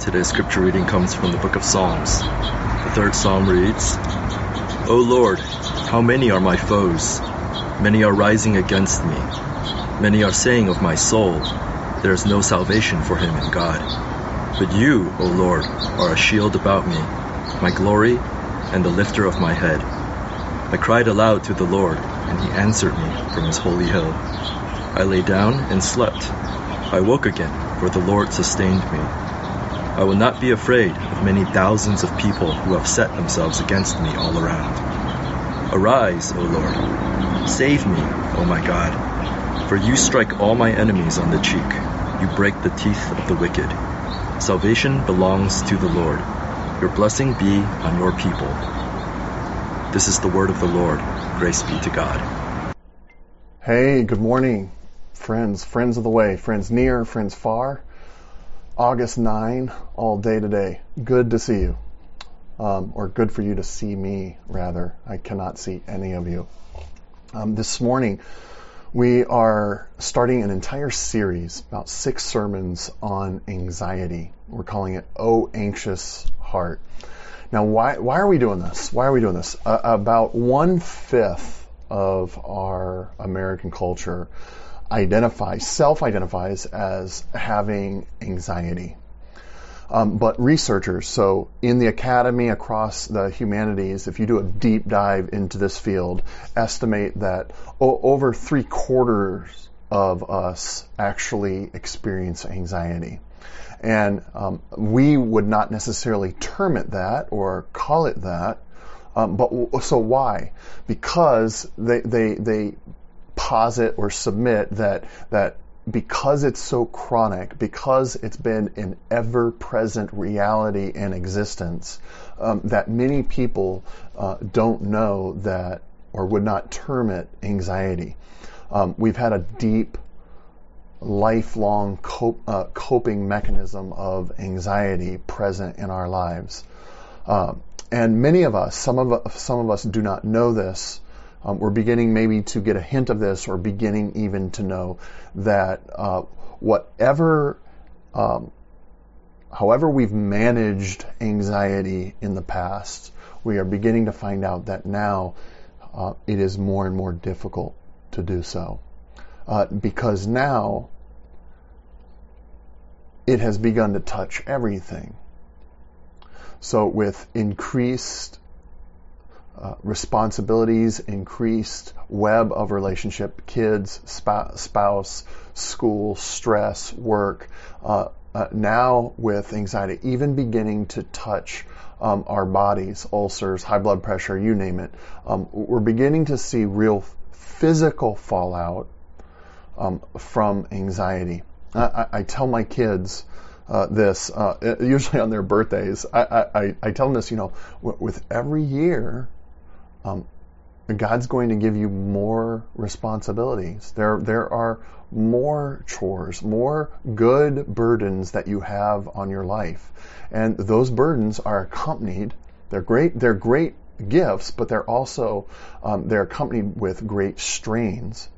Today's scripture reading comes from the book of Psalms. The third psalm reads, O Lord, how many are my foes? Many are rising against me. Many are saying of my soul, There is no salvation for him in God. But you, O Lord, are a shield about me, my glory, and the lifter of my head. I cried aloud to the Lord, and he answered me from his holy hill. I lay down and slept. I woke again, for the Lord sustained me. I will not be afraid of many thousands of people who have set themselves against me all around. Arise, O Lord. Save me, O my God. For you strike all my enemies on the cheek. You break the teeth of the wicked. Salvation belongs to the Lord. Your blessing be on your people. This is the word of the Lord. Grace be to God. Hey, good morning, friends, friends of the way, friends near, friends far. August 9, all day today. Good to see you. Um, or good for you to see me, rather. I cannot see any of you. Um, this morning, we are starting an entire series, about six sermons on anxiety. We're calling it Oh Anxious Heart. Now, why, why are we doing this? Why are we doing this? Uh, about one fifth of our American culture identifies, self-identifies as having anxiety. Um, but researchers, so in the academy across the humanities, if you do a deep dive into this field, estimate that o- over three quarters of us actually experience anxiety. And um, we would not necessarily term it that or call it that. Um, but so why? Because they, they, they posit or submit that that because it's so chronic, because it's been an ever-present reality and existence, um, that many people uh, don't know that or would not term it anxiety. Um, we've had a deep, lifelong cope, uh, coping mechanism of anxiety present in our lives, um, and many of us, some of some of us, do not know this um, we're beginning maybe to get a hint of this or beginning even to know that uh, whatever, um, however we've managed anxiety in the past, we are beginning to find out that now uh, it is more and more difficult to do so. Uh, because now it has begun to touch everything. So with increased uh, responsibilities, increased web of relationship, kids, spouse, school, stress, work. Uh, uh, now with anxiety, even beginning to touch um, our bodies, ulcers, high blood pressure, you name it. Um, we're beginning to see real physical fallout um, from anxiety. I, I, tell my kids uh, this, uh, usually on their birthdays. I, I, I, tell them this, you know, with every year um, God's going to give you more responsibilities. There, there are more chores, more good burdens that you have on your life. And those burdens are accompanied, they're great, they're great gifts, but they're also, um, they're accompanied with great strains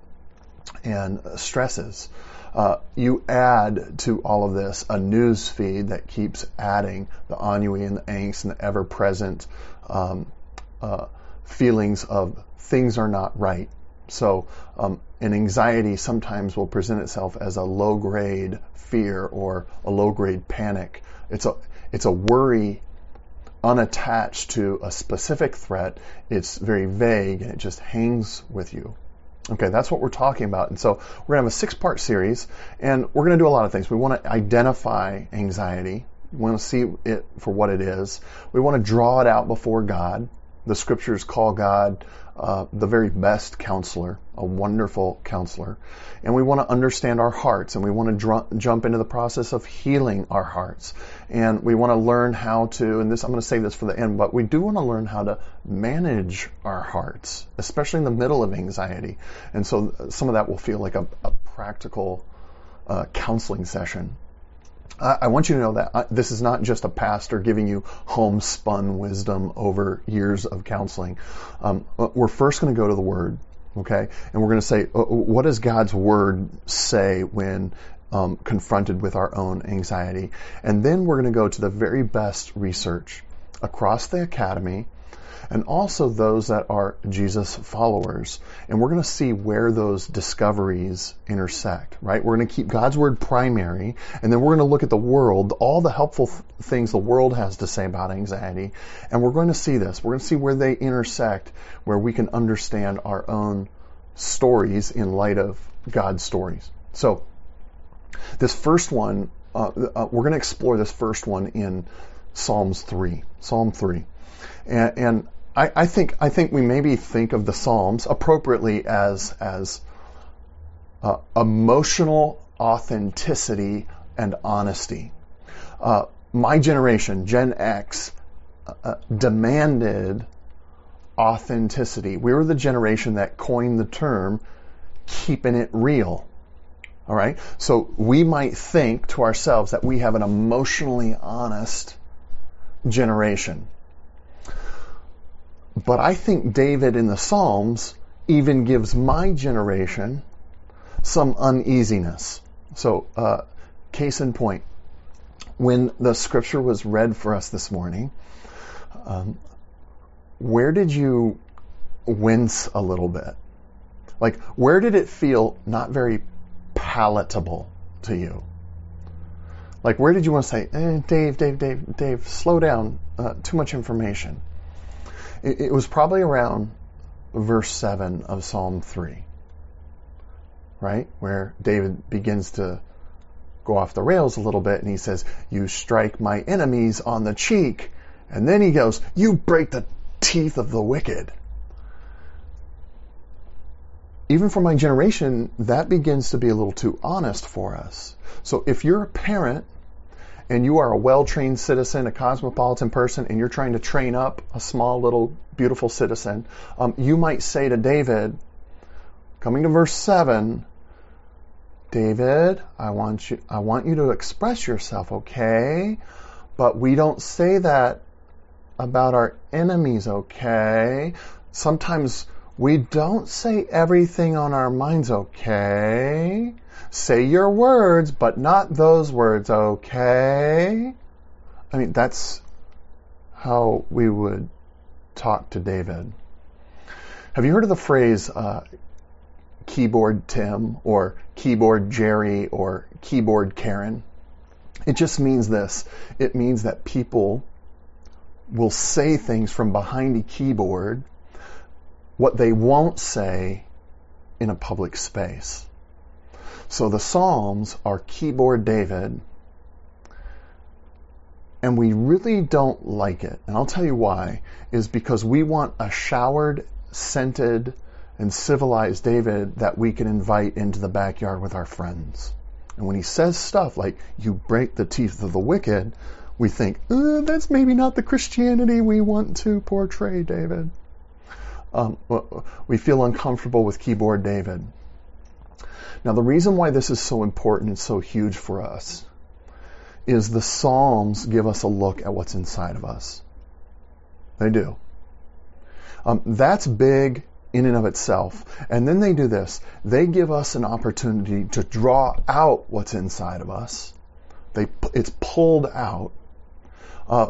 and stresses. Uh, you add to all of this a news feed that keeps adding the ennui and the angst and the ever-present um, uh, feelings of things are not right. So, um, an anxiety sometimes will present itself as a low grade fear or a low grade panic. It's a, it's a worry unattached to a specific threat. It's very vague and it just hangs with you. Okay, that's what we're talking about. And so we're going to have a six part series and we're going to do a lot of things. We want to identify anxiety. We want to see it for what it is. We want to draw it out before God the scriptures call God uh, the very best counselor, a wonderful counselor. And we want to understand our hearts and we want to dr- jump into the process of healing our hearts. And we want to learn how to, and this, I'm going to say this for the end, but we do want to learn how to manage our hearts, especially in the middle of anxiety. And so some of that will feel like a, a practical uh, counseling session. I want you to know that this is not just a pastor giving you homespun wisdom over years of counseling. Um, we're first going to go to the Word, okay? And we're going to say, uh, what does God's Word say when um, confronted with our own anxiety. And then we're going to go to the very best research across the academy and also those that are Jesus followers. And we're going to see where those discoveries intersect, right? We're going to keep God's word primary, and then we're going to look at the world, all the helpful th- things the world has to say about anxiety, and we're going to see this. We're going to see where they intersect, where we can understand our own stories in light of God's stories. So, this first one, uh, uh, we're going to explore this first one in Psalms 3. Psalm 3. And, and I, I, think I think we maybe think of the Psalms appropriately as as uh, emotional authenticity and honesty. Uh, my generation, Gen X, uh, uh, demanded authenticity. We were the generation that coined the term keeping it real. All right? So we might think to ourselves that we have an emotionally honest generation. But I think David in the Psalms even gives my generation some uneasiness. So, uh, case in point, when the scripture was read for us this morning, um, where did you wince a little bit? Like, where did it feel not very palatable to you? Like, where did you want to say, eh, Dave, Dave, Dave, Dave, slow down, uh, too much information? It, it was probably around verse 7 of Psalm 3, right? Where David begins to go off the rails a little bit and he says, You strike my enemies on the cheek. And then he goes, You break the teeth of the wicked. Even for my generation, that begins to be a little too honest for us. So if you're a parent and you are a well-trained citizen, a cosmopolitan person, and you're trying to train up a small little beautiful citizen, um, you might say to David, coming to verse seven, David, I want you, I want you to express yourself, okay? But we don't say that about our enemies, okay? Sometimes we don't say everything on our minds, okay? Say your words, but not those words, okay? I mean, that's how we would talk to David. Have you heard of the phrase uh, keyboard Tim or keyboard Jerry or keyboard Karen? It just means this. It means that people will say things from behind a keyboard, what they won't say in a public space. So the Psalms are keyboard David, and we really don't like it. And I'll tell you why, is because we want a showered, scented, and civilized David that we can invite into the backyard with our friends. And when he says stuff like, you break the teeth of the wicked, we think, uh, that's maybe not the Christianity we want to portray, David. Um, we feel uncomfortable with keyboard David. Now, the reason why this is so important and so huge for us is the Psalms give us a look at what's inside of us. They do. Um, that's big in and of itself. And then they do this. They give us an opportunity to draw out what's inside of us. They, it's pulled out. Uh,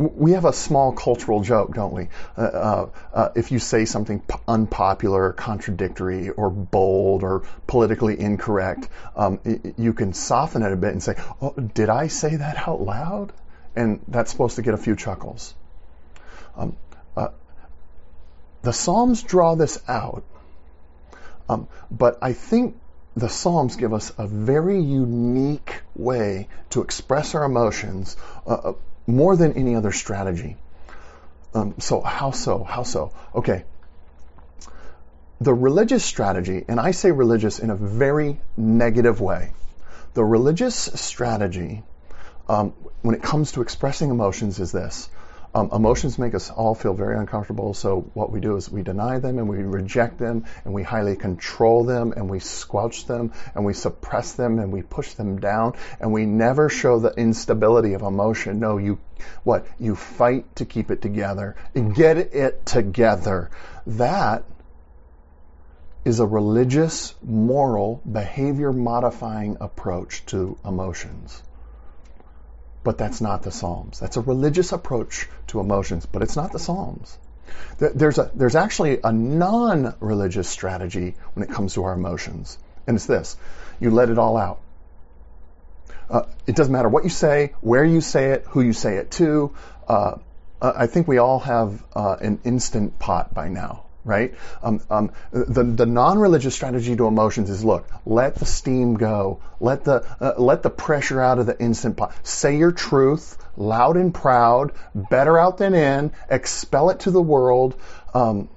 we have a small cultural joke, don't we? Uh, uh, uh, if you say something p- unpopular, contradictory, or bold, or politically incorrect, um, you can soften it a bit and say, "Oh, did I say that out loud?" And that's supposed to get a few chuckles. Um, uh, the Psalms draw this out, um, but I think the Psalms give us a very unique way to express our emotions uh, uh more than any other strategy. Um, so, how so? How so? Okay. The religious strategy, and I say religious in a very negative way, the religious strategy um, when it comes to expressing emotions is this um, emotions make us all feel very uncomfortable, so what we do is we deny them and we reject them and we highly control them and we squelch them and we suppress them and we push them down and we never show the instability of emotion. No, you, what? You fight to keep it together. Get it together. That is a religious, moral, behavior modifying approach to emotions. But that's not the Psalms. That's a religious approach to emotions, but it's not the Psalms. There's, a, there's actually a non religious strategy when it comes to our emotions, and it's this you let it all out. Uh, it doesn't matter what you say, where you say it, who you say it to. Uh, I think we all have uh, an instant pot by now, right? Um, um, the the non-religious strategy to emotions is look, let the steam go, let the uh, let the pressure out of the instant pot. Say your truth, loud and proud, better out than in, expel it to the world. Um,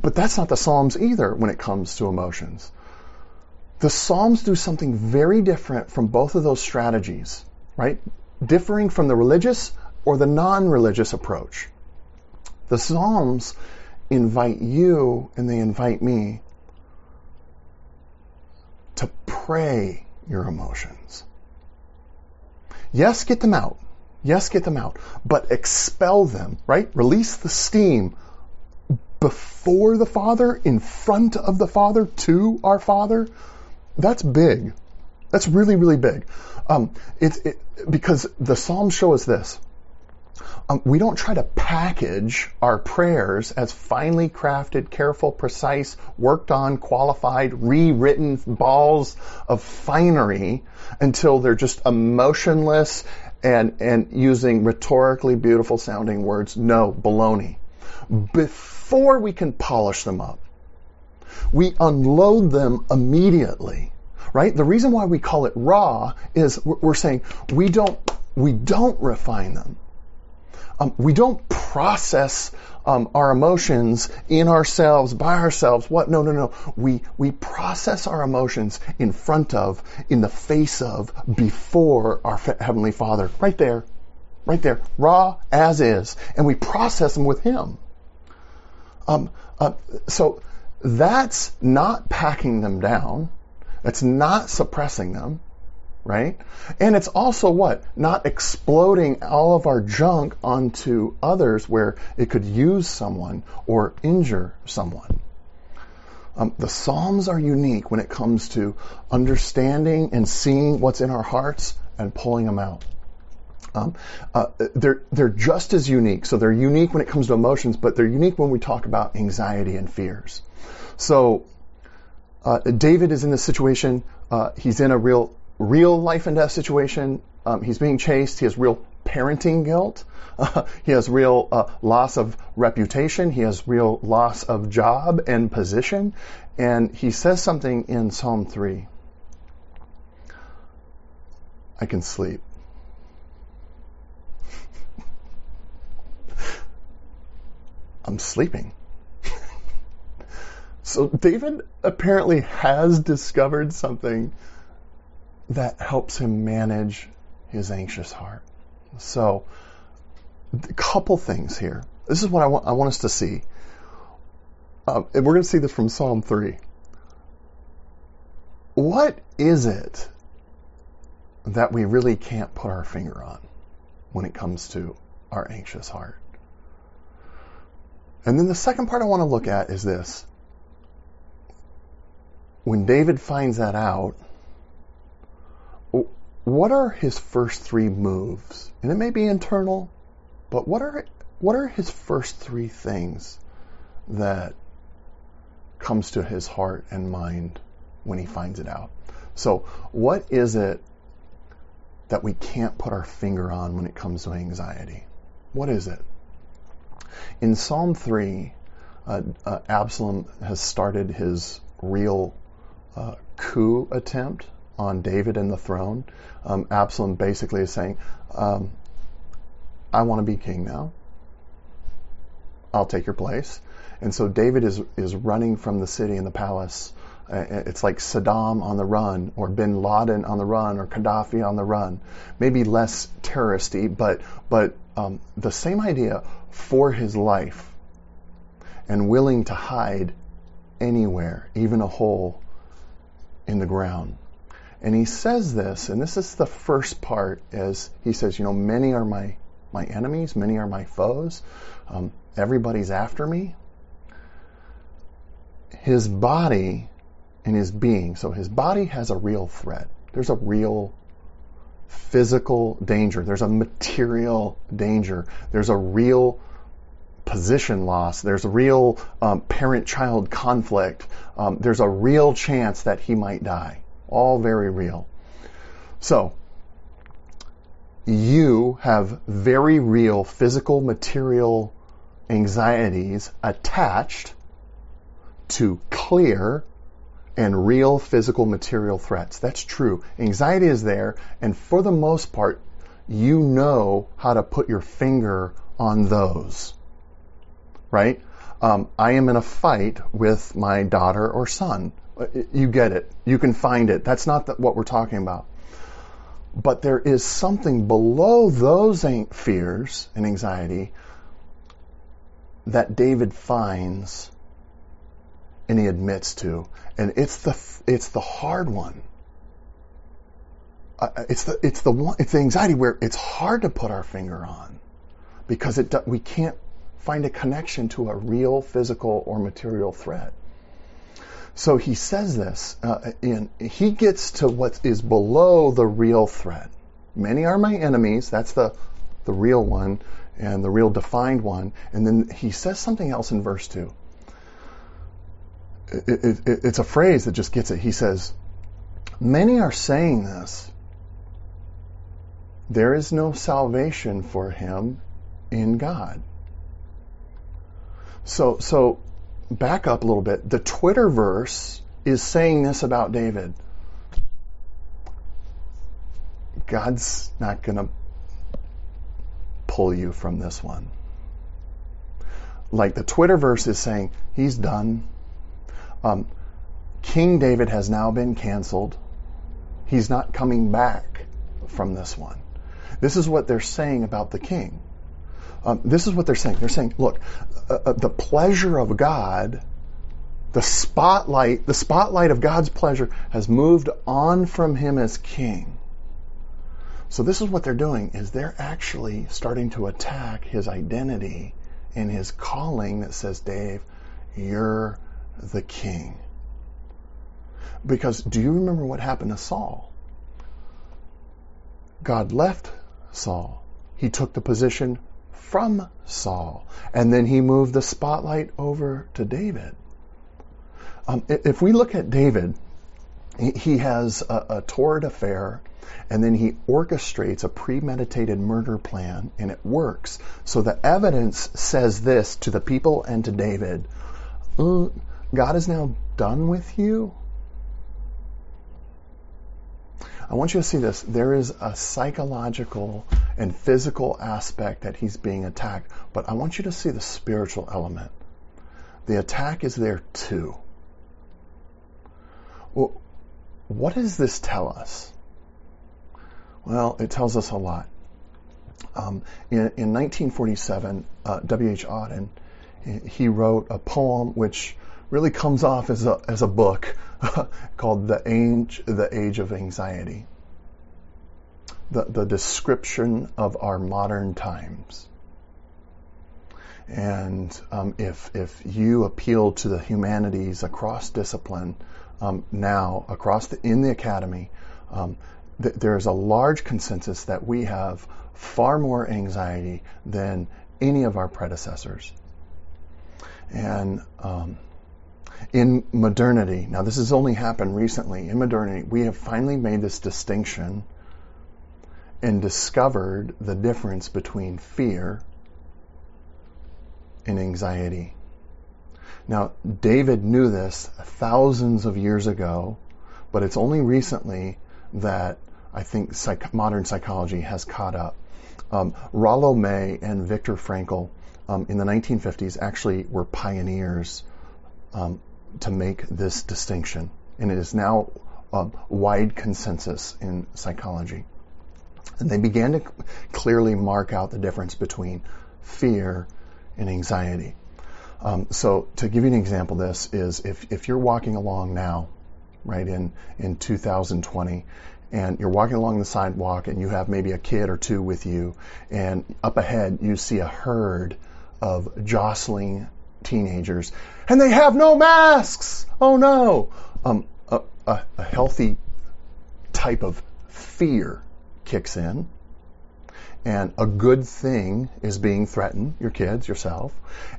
but that's not the Psalms either when it comes to emotions. The Psalms do something very different from both of those strategies, right? Differing from the religious or the non-religious approach. The Psalms invite you and they invite me to pray your emotions. Yes, get them out. Yes, get them out. But expel them, right? Release the steam before the Father, in front of the Father, to our Father. That's big. That's really, really big. Um, it's it, because the Psalms show us this. Um, we don't try to package our prayers as finely crafted, careful, precise, worked on, qualified, rewritten balls of finery until they're just emotionless and, and using rhetorically beautiful sounding words. No, baloney. Before we can polish them up, we unload them immediately. Right? The reason why we call it raw is we're saying we don't, we don't refine them. Um, we don't process um, our emotions in ourselves, by ourselves. What? No, no, no. We we process our emotions in front of, in the face of, before our heavenly Father. Right there, right there, raw as is, and we process them with Him. Um, uh, so that's not packing them down. That's not suppressing them right? And it's also what? Not exploding all of our junk onto others where it could use someone or injure someone. Um, the Psalms are unique when it comes to understanding and seeing what's in our hearts and pulling them out. Um, uh, they're they're just as unique. So they're unique when it comes to emotions, but they're unique when we talk about anxiety and fears. So uh, David is in this situation. Uh, he's in a real real life and death situation. Um, he's being chased. He has real parenting guilt. Uh, he has real uh, loss of reputation. He has real loss of job and position. And he says something in Psalm 3 I can sleep. I'm sleeping. so David apparently has discovered something that helps him manage his anxious heart. So, a couple things here. This is what I want, I want us to see. Um, and we're going to see this from Psalm 3. What is it that we really can't put our finger on when it comes to our anxious heart? And then the second part I want to look at is this. When David finds that out, what are his first three moves? And it may be internal, but what are what are his first three things that comes to his heart and mind when he finds it out? So, what is it that we can't put our finger on when it comes to anxiety? What is it? In Psalm 3, uh, uh, Absalom has started his real uh, coup attempt on David and the throne, um, Absalom basically is saying, um, I want to be king now. I'll take your place. And so David is, is running from the city and the palace. Uh, it's like Saddam on the run, or Bin Laden on the run, or Gaddafi on the run. Maybe less terroristy, but but um, the same idea for his life, and willing to hide anywhere, even a hole in the ground. And he says this, and this is the first part, is he says, you know, many are my, my enemies, many are my foes, um, everybody's after me. his body and his being, so his body has a real threat. There's a real physical danger. There's a material danger. There's a real position loss. There's a real um, parent-child conflict. Um, there's a real chance that he might die. All very real. So, you have very real physical, material anxieties attached to clear and real physical material threats. That's true. Anxiety is there, and for the most part, you know how to put your finger on those. Right? Um, I am in a fight with my daughter or son. You get it. You can find it. That's not the, what we're talking about. But there is something below those fears and anxiety that David finds and he admits to, and it's the it's the hard one. Uh, it's the it's the one it's the anxiety where it's hard to put our finger on because it we can't find a connection to a real physical or material threat. So he says this, uh, and he gets to what is below the real threat. Many are my enemies. That's the the real one and the real defined one. And then he says something else in verse two it, it, it's a phrase that just gets it. He says, Many are saying this. There is no salvation for him in God. So, so back up a little bit. The Twitter verse is saying this about David. God's not going to pull you from this one. Like the Twitter verse is saying, he's done. Um, King David has now been canceled. He's not coming back from this one. This is what they're saying about the king. Um, this is what they're saying. They're saying, look, uh, uh, the pleasure of God, the spotlight, the spotlight of God's pleasure has moved on from him as king. So this is what they're doing is they're actually starting to attack his identity and his calling that says, Dave, you're the king. Because do you remember what happened to Saul? God left Saul. He took the position from Saul. And then he moved the spotlight over to David. Um, if we look at David, he has a, a torrid affair and then he orchestrates a premeditated murder plan and it works. So the evidence says this to the people and to David. Uh, God is now done with you? I want you to see this. There is a psychological and physical aspect that he's being attacked, but I want you to see the spiritual element. The attack is there too. Well, what does this tell us? Well, it tells us a lot. Um, in, in, 1947, uh, W.H. Auden, he wrote a poem which really comes off as a, as a book called The Age, the Age of Anxiety. The, the description of our modern times. And um, if, if you appeal to the humanities across discipline um, now, across the, in the academy, um, th- there's a large consensus that we have far more anxiety than any of our predecessors. And um, in modernity, now this has only happened recently, in modernity, we have finally made this distinction and discovered the difference between fear and anxiety. Now, David knew this thousands of years ago, but it's only recently that I think psych- modern psychology has caught up. Um, Rollo May and Viktor Frankl um, in the 1950s actually were pioneers um, to make this distinction. And it is now a wide consensus in psychology. And they began to clearly mark out the difference between fear and anxiety. Um, so to give you an example this is if, if you're walking along now, right, in, in 2020, and you're walking along the sidewalk and you have maybe a kid or two with you, and up ahead you see a herd of jostling teenagers, and they have no masks. Oh no! Um, a, a, a healthy type of fear kicks in, and a good thing is being threatened. Your kids, yourself,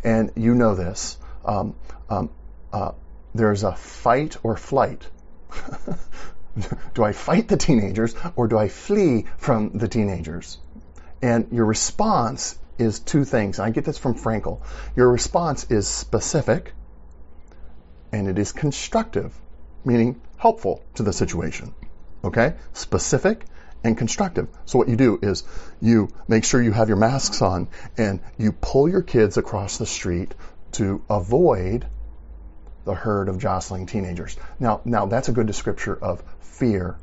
and you know this. Um, um, uh, there's a fight or flight. do I fight the teenagers or do I flee from the teenagers? And your response is two things. I get this from Frankl. Your response is specific and it is constructive, meaning helpful to the situation. Okay? Specific and constructive. So what you do is you make sure you have your masks on and you pull your kids across the street to avoid the herd of jostling teenagers. Now, now that's a good descriptor of fear.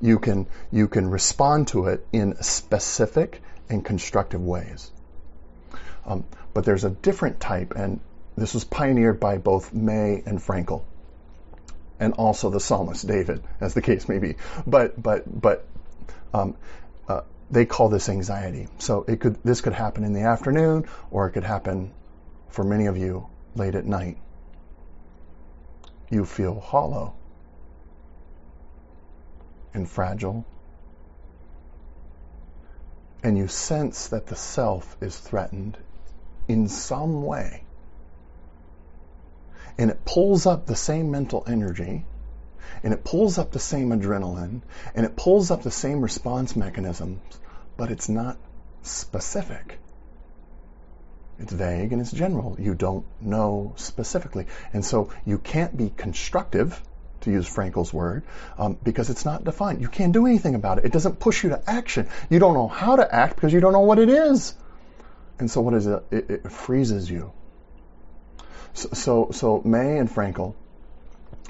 You can, you can respond to it in specific and constructive ways. Um, but there's a different type, and this was pioneered by both May and Frankl, and also the psalmist David, as the case may be. But but but um, uh, they call this anxiety. So it could this could happen in the afternoon, or it could happen for many of you late at night. You feel hollow and fragile and you sense that the self is threatened in some way, and it pulls up the same mental energy, and it pulls up the same adrenaline, and it pulls up the same response mechanisms, but it's not specific. It's vague and it's general. You don't know specifically. And so you can't be constructive to use Frankl's word, um, because it's not defined. You can't do anything about it. It doesn't push you to action. You don't know how to act because you don't know what it is. And so what is it? It, it freezes you. So, so, so May and Frankl,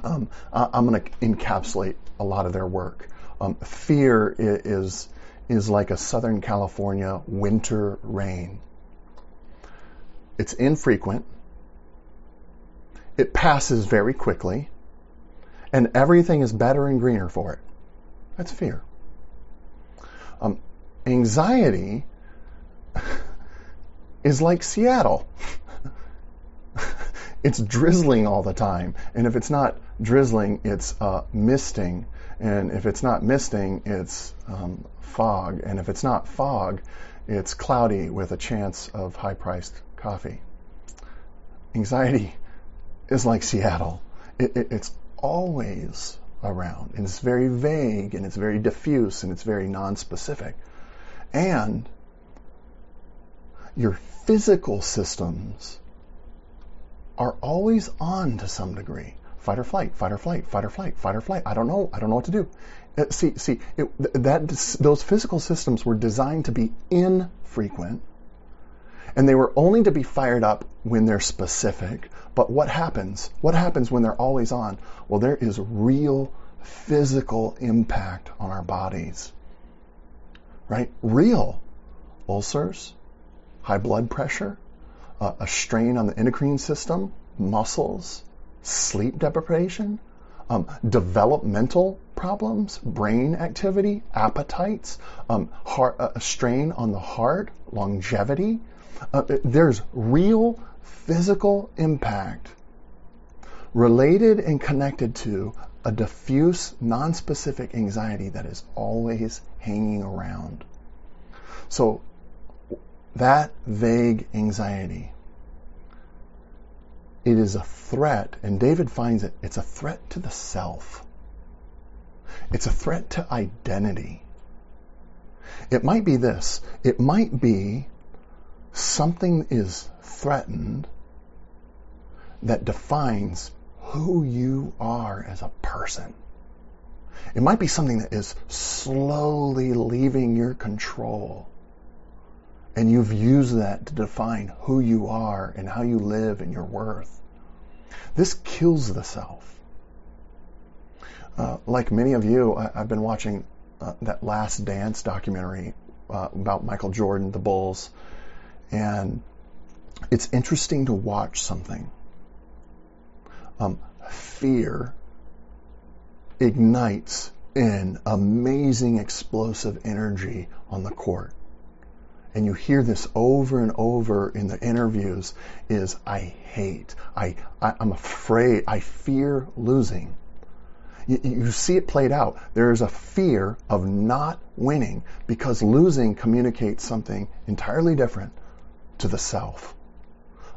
um, I, am going to encapsulate a lot of their work. Um, fear is is like a Southern California winter rain. It's infrequent. It passes very quickly and everything is better and greener for it. That's fear. Um, anxiety is like Seattle. it's drizzling all the time. And if it's not drizzling, it's uh, misting. And if it's not misting, it's um, fog. And if it's not fog, it's cloudy with a chance of high priced coffee. Anxiety is like Seattle. It, it, it's always around. And it's very vague and it's very diffuse and it's very non-specific. And your physical systems are always on to some degree. Fight or flight, fight or flight, fight or flight, fight or flight. I don't know. I don't know what to do. Uh, see, see, it, that those physical systems were designed to be infrequent, and they were only to be fired up when they're specific but what happens? What happens when they're always on? Well, there is real physical impact on our bodies. Right? Real ulcers, high blood pressure, uh, a strain on the endocrine system, muscles, sleep deprivation, um, developmental problems, brain activity, appetites, um, heart, uh, a strain on the heart, longevity. Uh, there's real physical impact related and connected to a diffuse, non-specific anxiety that is always hanging around. So that vague anxiety, it is a threat, and David finds it, it's a threat to the self. It's a threat to identity. It might be this. It might be something is threatened that defines who you are as a person. It might be something that is slowly leaving your control. And you've used that to define who you are and how you live and your worth. This kills the self. Uh, like many of you, I, have been watching uh, that Last Dance documentary uh, about Michael Jordan, the Bulls, and it's interesting to watch something. Um, fear ignites an amazing explosive energy on the court. And you hear this over and over in the interviews is I hate, I, I am afraid, I fear losing. You, you see it played out. There is a fear of not winning because losing communicates something entirely different to the self.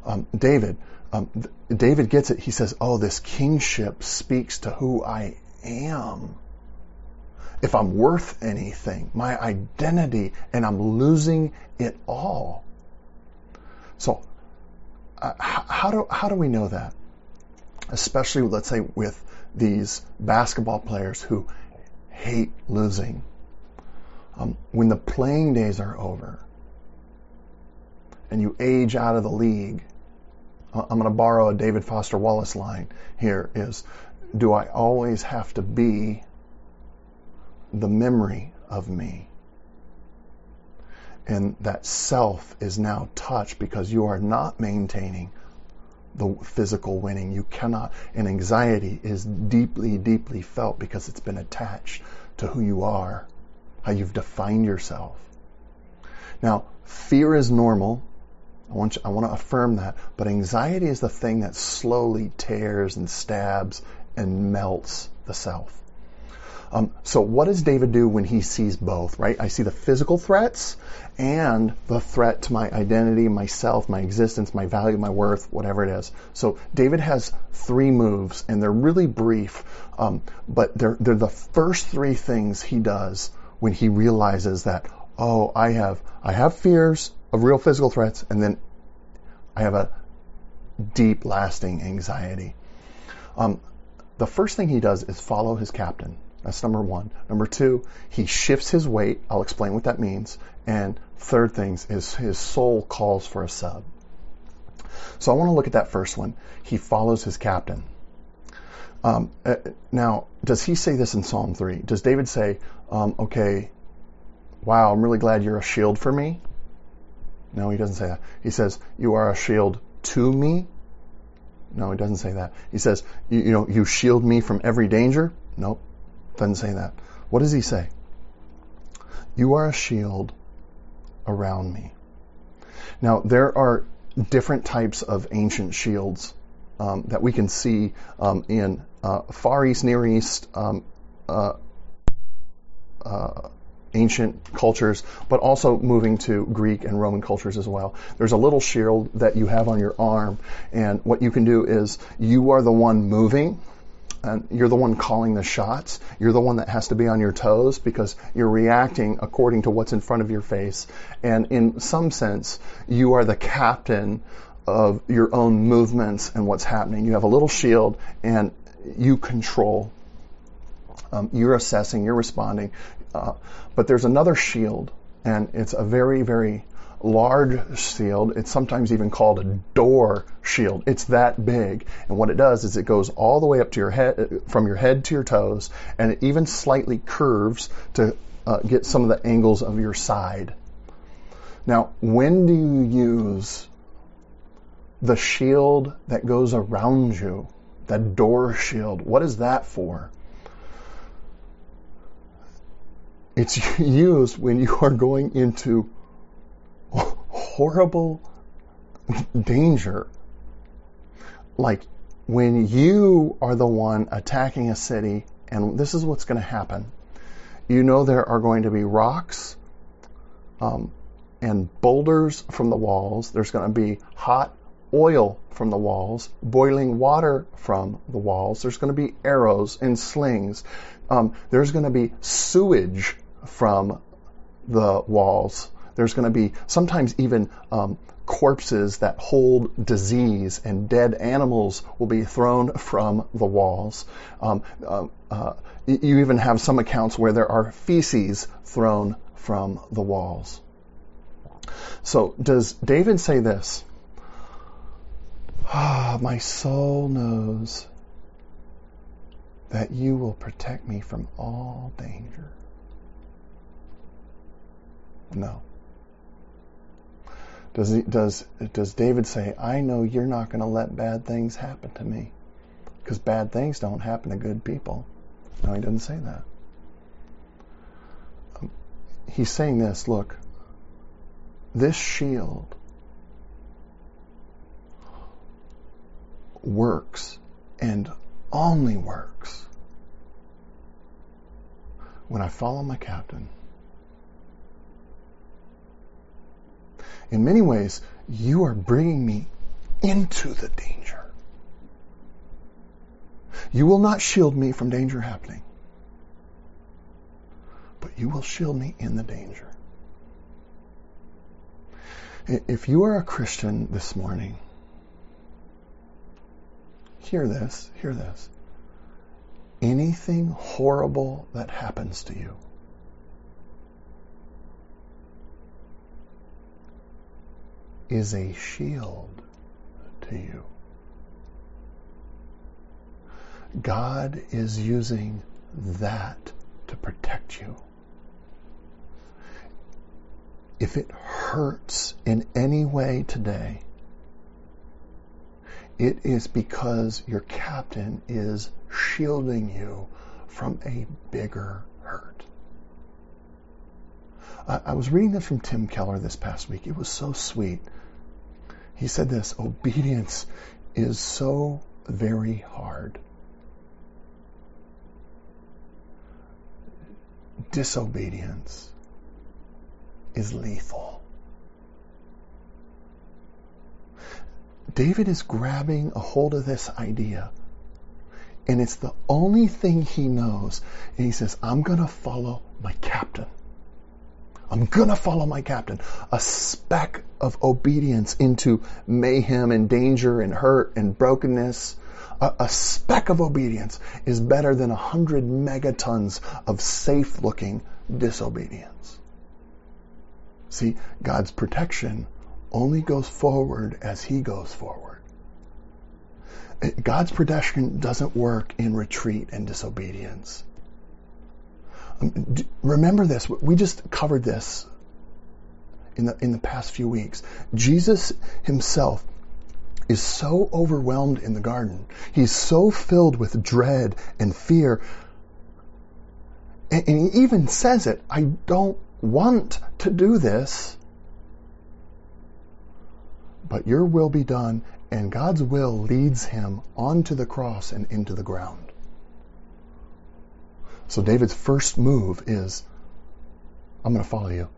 Um, David, um, David gets it. He says, "Oh, this kingship speaks to who I am." If I'm worth anything, my identity, and I'm losing it all. So, uh, how do how do we know that? Especially, let's say, with these basketball players who hate losing. Um, when the playing days are over and you age out of the league, I'm going to borrow a David Foster Wallace line here is, do I always have to be the memory of me. And that self is now touched because you are not maintaining the physical winning. You cannot. And anxiety is deeply, deeply felt because it's been attached to who you are, how you've defined yourself. Now, fear is normal. I want, you, I want to affirm that. But anxiety is the thing that slowly tears and stabs and melts the self. Um, so what does David do when he sees both, right? I see the physical threats and the threat to my identity, myself, my existence, my value, my worth, whatever it is. So David has three moves and they're really brief, um, but they're, they're the first three things he does when he realizes that, oh, I have, I have fears of real physical threats and then I have a deep lasting anxiety. Um, the first thing he does is follow his captain. That's number one. Number two, he shifts his weight. I'll explain what that means. And third things is his soul calls for a sub. So I want to look at that first one. He follows his captain. Um, uh, now, does he say this in Psalm 3? Does David say, um, okay, wow, I'm really glad you're a shield for me? No, he doesn't say that. He says, you are a shield to me? No, he doesn't say that. He says, you, you know, you shield me from every danger? Nope. Doesn't say that. What does he say? You are a shield around me. Now, there are different types of ancient shields um, that we can see um, in uh, Far East, Near East, um, uh, uh, ancient cultures, but also moving to Greek and Roman cultures as well. There's a little shield that you have on your arm, and what you can do is you are the one moving and you're the one calling the shots. You're the one that has to be on your toes because you're reacting according to what's in front of your face. And in some sense, you are the captain of your own movements and what's happening. You have a little shield and you control. Um, you're assessing, you're responding. Uh, but there's another shield, and it's a very, very large shield. It's sometimes even called a door shield. It's that big. And what it does is it goes all the way up to your head, from your head to your toes, and it even slightly curves to uh, get some of the angles of your side. Now, when do you use the shield that goes around you? That door shield. What is that for? It's used when you are going into horrible danger. Like when you are the one attacking a city, and this is what's going to happen. You know there are going to be rocks um, and boulders from the walls. There's going to be hot oil from the walls, boiling water from the walls. There's going to be arrows and slings. Um, there's going to be sewage from the walls. There's going to be sometimes even um, corpses that hold disease, and dead animals will be thrown from the walls. Um, uh, uh, you even have some accounts where there are feces thrown from the walls. So, does David say this? Ah, my soul knows that you will protect me from all danger. No. Does, he, does, does David say, I know you're not going to let bad things happen to me? Because bad things don't happen to good people. No, he doesn't say that. Um, he's saying this look, this shield works and only works when I follow my captain. In many ways, you are bringing me into the danger. You will not shield me from danger happening, but you will shield me in the danger. If you are a Christian this morning, hear this, hear this. Anything horrible that happens to you, is a shield to you. God is using that to protect you. If it hurts in any way today, it is because your captain is shielding you from a bigger hurt. I, I was reading this from Tim Keller this past week. It was so sweet. He said this obedience is so very hard. Disobedience is lethal. David is grabbing a hold of this idea. And it's the only thing he knows. And he says, I'm going to follow my captain. I'm going to follow my captain. A speck of obedience into mayhem and danger and hurt and brokenness. A, a speck of obedience is better than a hundred megatons of safe looking disobedience. See, God's protection only goes forward as He goes forward. God's protection doesn't work in retreat and disobedience. Remember this. We just covered this in the, in the past few weeks. Jesus himself is so overwhelmed in the garden. He's so filled with dread and fear. And, and he even says it, I don't want to do this, but your will be done. And God's will leads him onto the cross and into the ground. So David's first move is, I'm going to follow you.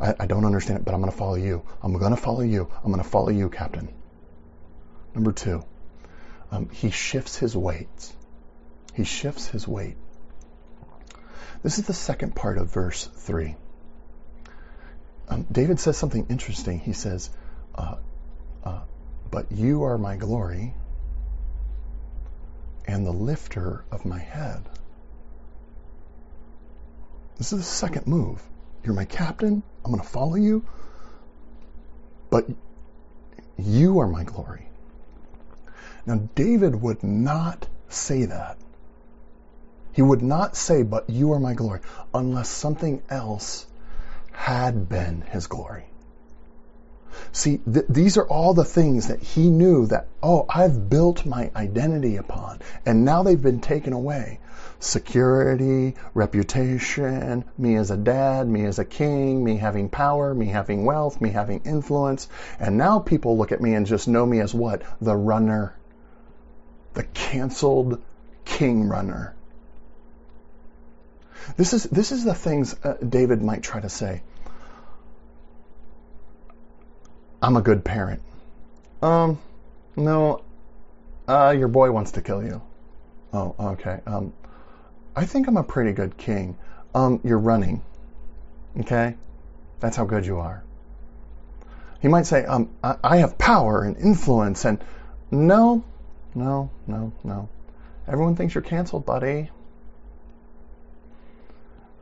I, I don't understand it, but I'm going to follow you. I'm going to follow you. I'm going to follow you, Captain. Number two, um, he shifts his weight. He shifts his weight. This is the second part of verse 3. Um, David says something interesting. He says, uh, uh, But you are my glory and the lifter of my head. This is the second move. You're my captain. I'm going to follow you. But you are my glory. Now, David would not say that. He would not say, but you are my glory, unless something else had been his glory. See, th- these are all the things that he knew that, oh, I've built my identity upon, and now they've been taken away security, reputation, me as a dad, me as a king, me having power, me having wealth, me having influence. And now people look at me and just know me as what? The runner. The canceled king runner. This is, this is the things uh, David might try to say. I'm a good parent. Um, no, uh, your boy wants to kill you. Oh, okay. Um, I think I'm a pretty good king. Um, you're running. Okay? That's how good you are. He might say, um, I, I have power and influence and no, no, no, no. Everyone thinks you're canceled, buddy.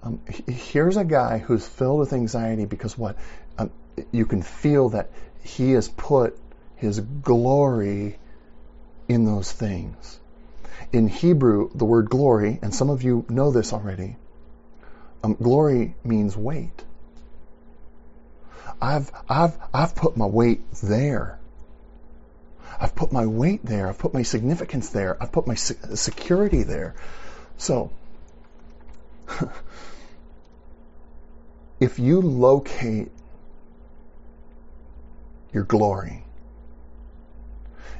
Um, here's a guy who's filled with anxiety because what? Um, you can feel that he has put his glory in those things in Hebrew, the word glory, and some of you know this already, um, glory means weight. I've, I've, I've put my weight there. I've put my weight there. I've put my significance there. I've put my security there. So, if you locate your glory,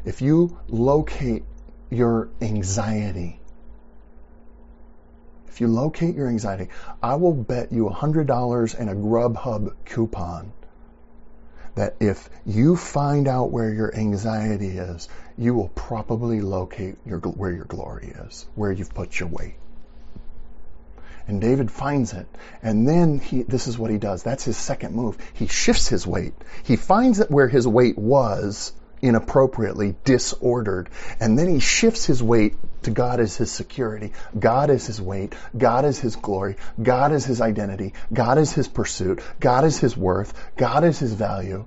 if you locate your anxiety, if you locate your anxiety, I will bet you $100 and a Grubhub coupon that if you find out where your anxiety is, you will probably locate your, where your glory is, where you've put your weight. And David finds it. And then he, this is what he does. That's his second move. He shifts his weight. He finds it where his weight was inappropriately disordered. And then he shifts his weight to God as his security. God is his weight. God is his glory. God is his identity. God is his pursuit. God is his worth. God is his value.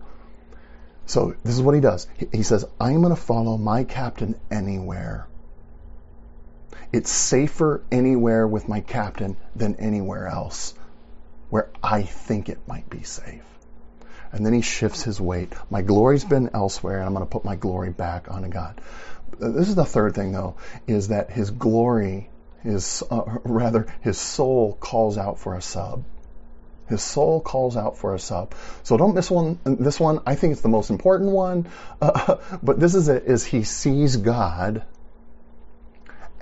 So this is what he does. He says, I'm going to follow my captain anywhere. It's safer anywhere with my captain than anywhere else where I think it might be safe. And then he shifts his weight. My glory's been elsewhere, and I'm going to put my glory back onto God. This is the third thing, though, is that his glory, his uh, rather his soul calls out for a sub. His soul calls out for a sub. So don't miss one. This one, I think it's the most important one. Uh, but this is it: is he sees God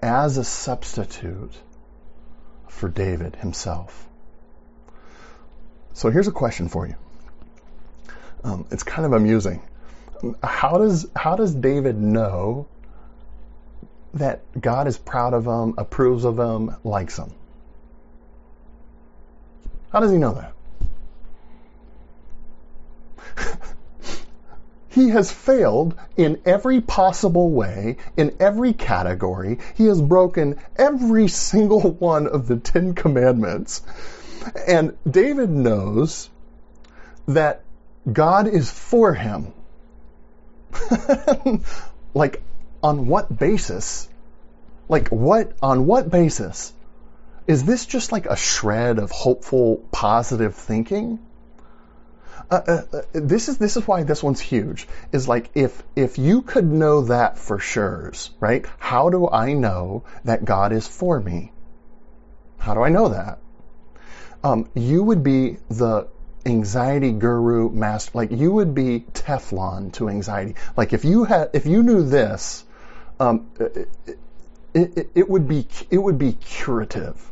as a substitute for David himself. So here's a question for you. Um, it's kind of amusing. How does how does David know that God is proud of him, approves of him, likes him? How does he know that? He has failed in every possible way, in every category. He has broken every single one of the Ten Commandments. And David knows that God is for him. like, on what basis? Like, what, on what basis? Is this just like a shred of hopeful, positive thinking? Uh, uh, uh, this is this is why this one's huge. Is like if if you could know that for sure, right? How do I know that God is for me? How do I know that? Um, you would be the anxiety guru master. Like you would be Teflon to anxiety. Like if you had if you knew this, um, it, it, it would be it would be curative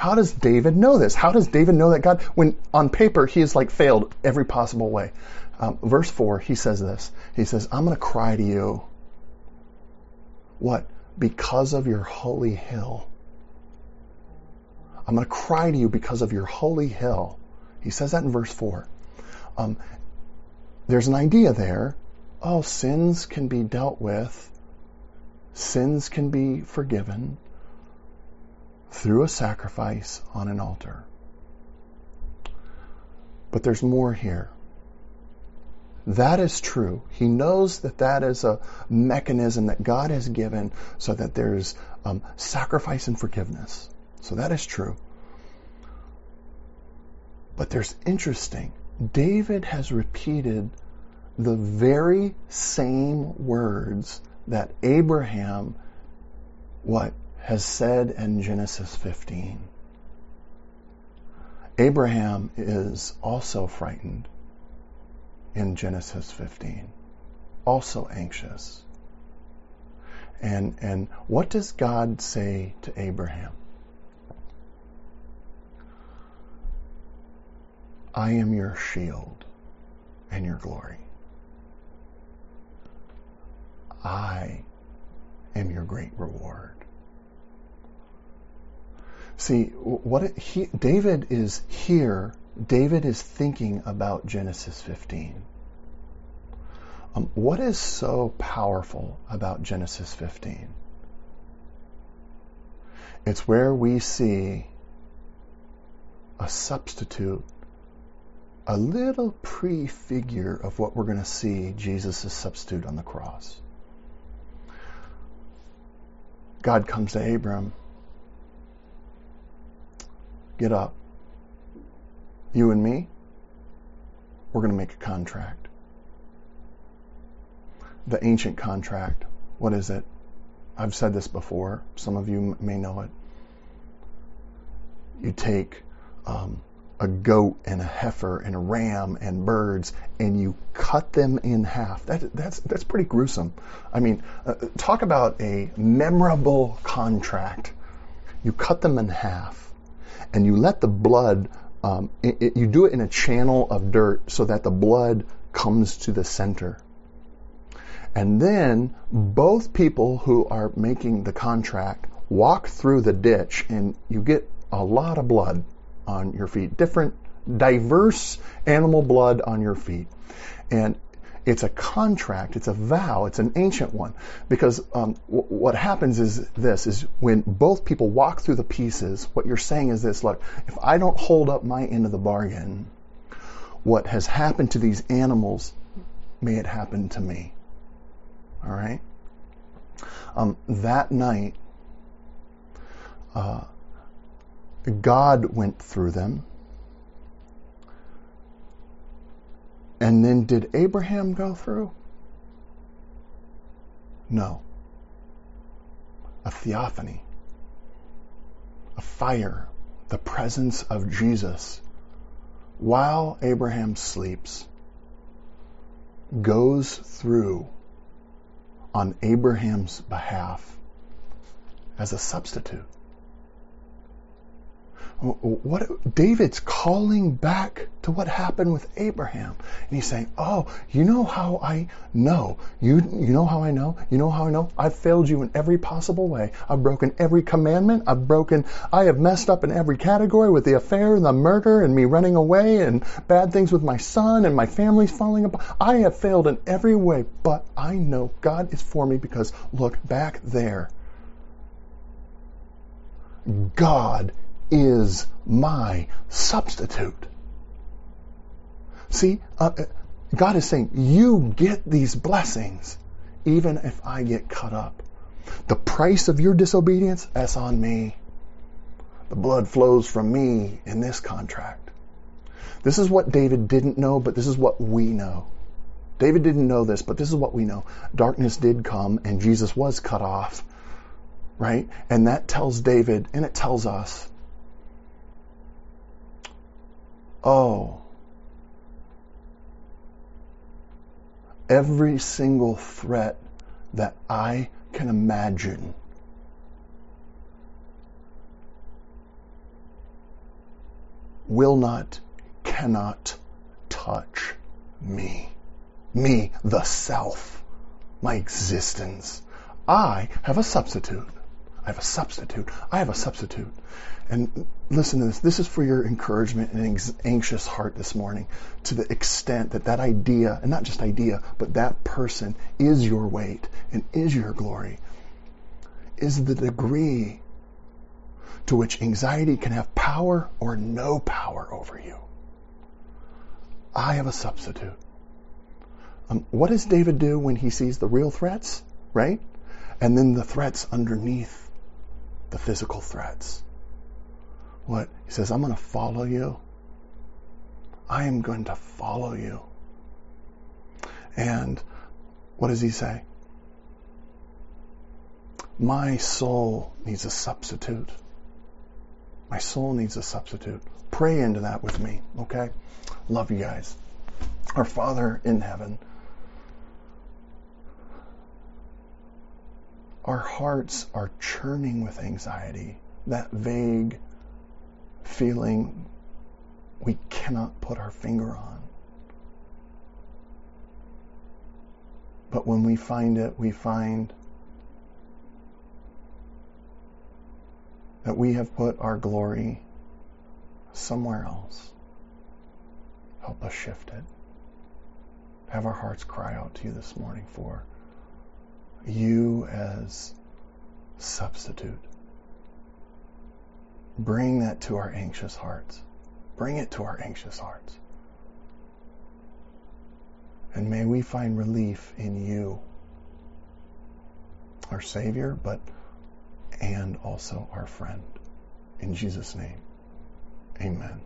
how does David know this? How does David know that God, when on paper he has like failed every possible way? Um, verse 4, he says this. He says, I'm going to cry to you. What? Because of your holy hill. I'm going to cry to you because of your holy hill. He says that in verse 4. Um, there's an idea there. Oh, sins can be dealt with. Sins can be forgiven through a sacrifice on an altar. But there's more here. That is true. He knows that that is a mechanism that God has given so that there's um, sacrifice and forgiveness. So that is true. But there's interesting. David has repeated the very same words that Abraham, what, has said in Genesis 15. Abraham is also frightened in Genesis 15, also anxious. And, and what does God say to Abraham? I am your shield and your glory. I am your great reward. See, what it, he, David is here, David is thinking about Genesis 15. Um, what is so powerful about Genesis 15? It's where we see a substitute, a little prefigure of what we're going to see Jesus' substitute on the cross. God comes to Abram get up. You and me, we're going to make a contract. The ancient contract, what is it? I've said this before. Some of you may know it. You take um, a goat and a heifer and a ram and birds and you cut them in half. That, that's, that's pretty gruesome. I mean, uh, talk about a memorable contract. You cut them in half and you let the blood, um, it, it, you do it in a channel of dirt so that the blood comes to the center. And then both people who are making the contract walk through the ditch and you get a lot of blood on your feet, different, diverse animal blood on your feet. And it's a contract, it's a vow, it's an ancient one. Because um, w- what happens is this, is when both people walk through the pieces, what you're saying is this, look, if I don't hold up my end of the bargain, what has happened to these animals, may it happen to me. All right? Um, that night, uh, God went through them. And then did Abraham go through? No. A theophany, a fire, the presence of Jesus, while Abraham sleeps, goes through on Abraham's behalf as a substitute what David's calling back to what happened with Abraham. And he's saying, "Oh, you know how I know. You you know how I know? You know how I know? I've failed you in every possible way. I've broken every commandment. I've broken I have messed up in every category with the affair and the murder and me running away and bad things with my son and my family's falling apart. I have failed in every way, but I know God is for me because look back there. God is my substitute. See, uh, uh, God is saying, you get these blessings even if I get cut up. The price of your disobedience, that's on me. The blood flows from me in this contract. This is what David didn't know, but this is what we know. David didn't know this, but this is what we know. Darkness did come and Jesus was cut off, right? And that tells David and it tells us Oh. Every single threat that I can imagine. Will not, cannot touch me. Me, the self, my existence. I have a substitute. I have a substitute. I have a substitute. And listen to this. This is for your encouragement and anxious heart this morning to the extent that that idea, and not just idea, but that person is your weight and is your glory, is the degree to which anxiety can have power or no power over you. I have a substitute. Um, what does David do when he sees the real threats, right? And then the threats underneath the physical threats. What? He says, I'm going to follow you. I am going to follow you. And what does he say? My soul needs a substitute. My soul needs a substitute. Pray into that with me, okay? Love you guys. Our Father in heaven, our hearts are churning with anxiety, that vague feeling we cannot put our finger on. But when we find it, we find that we have put our glory somewhere else. Help us shift it. Have our hearts cry out to you this morning for you as substitute. Bring that to our anxious hearts. Bring it to our anxious hearts. And may we find relief in you, our Savior, but and also our friend. In Jesus' name, amen.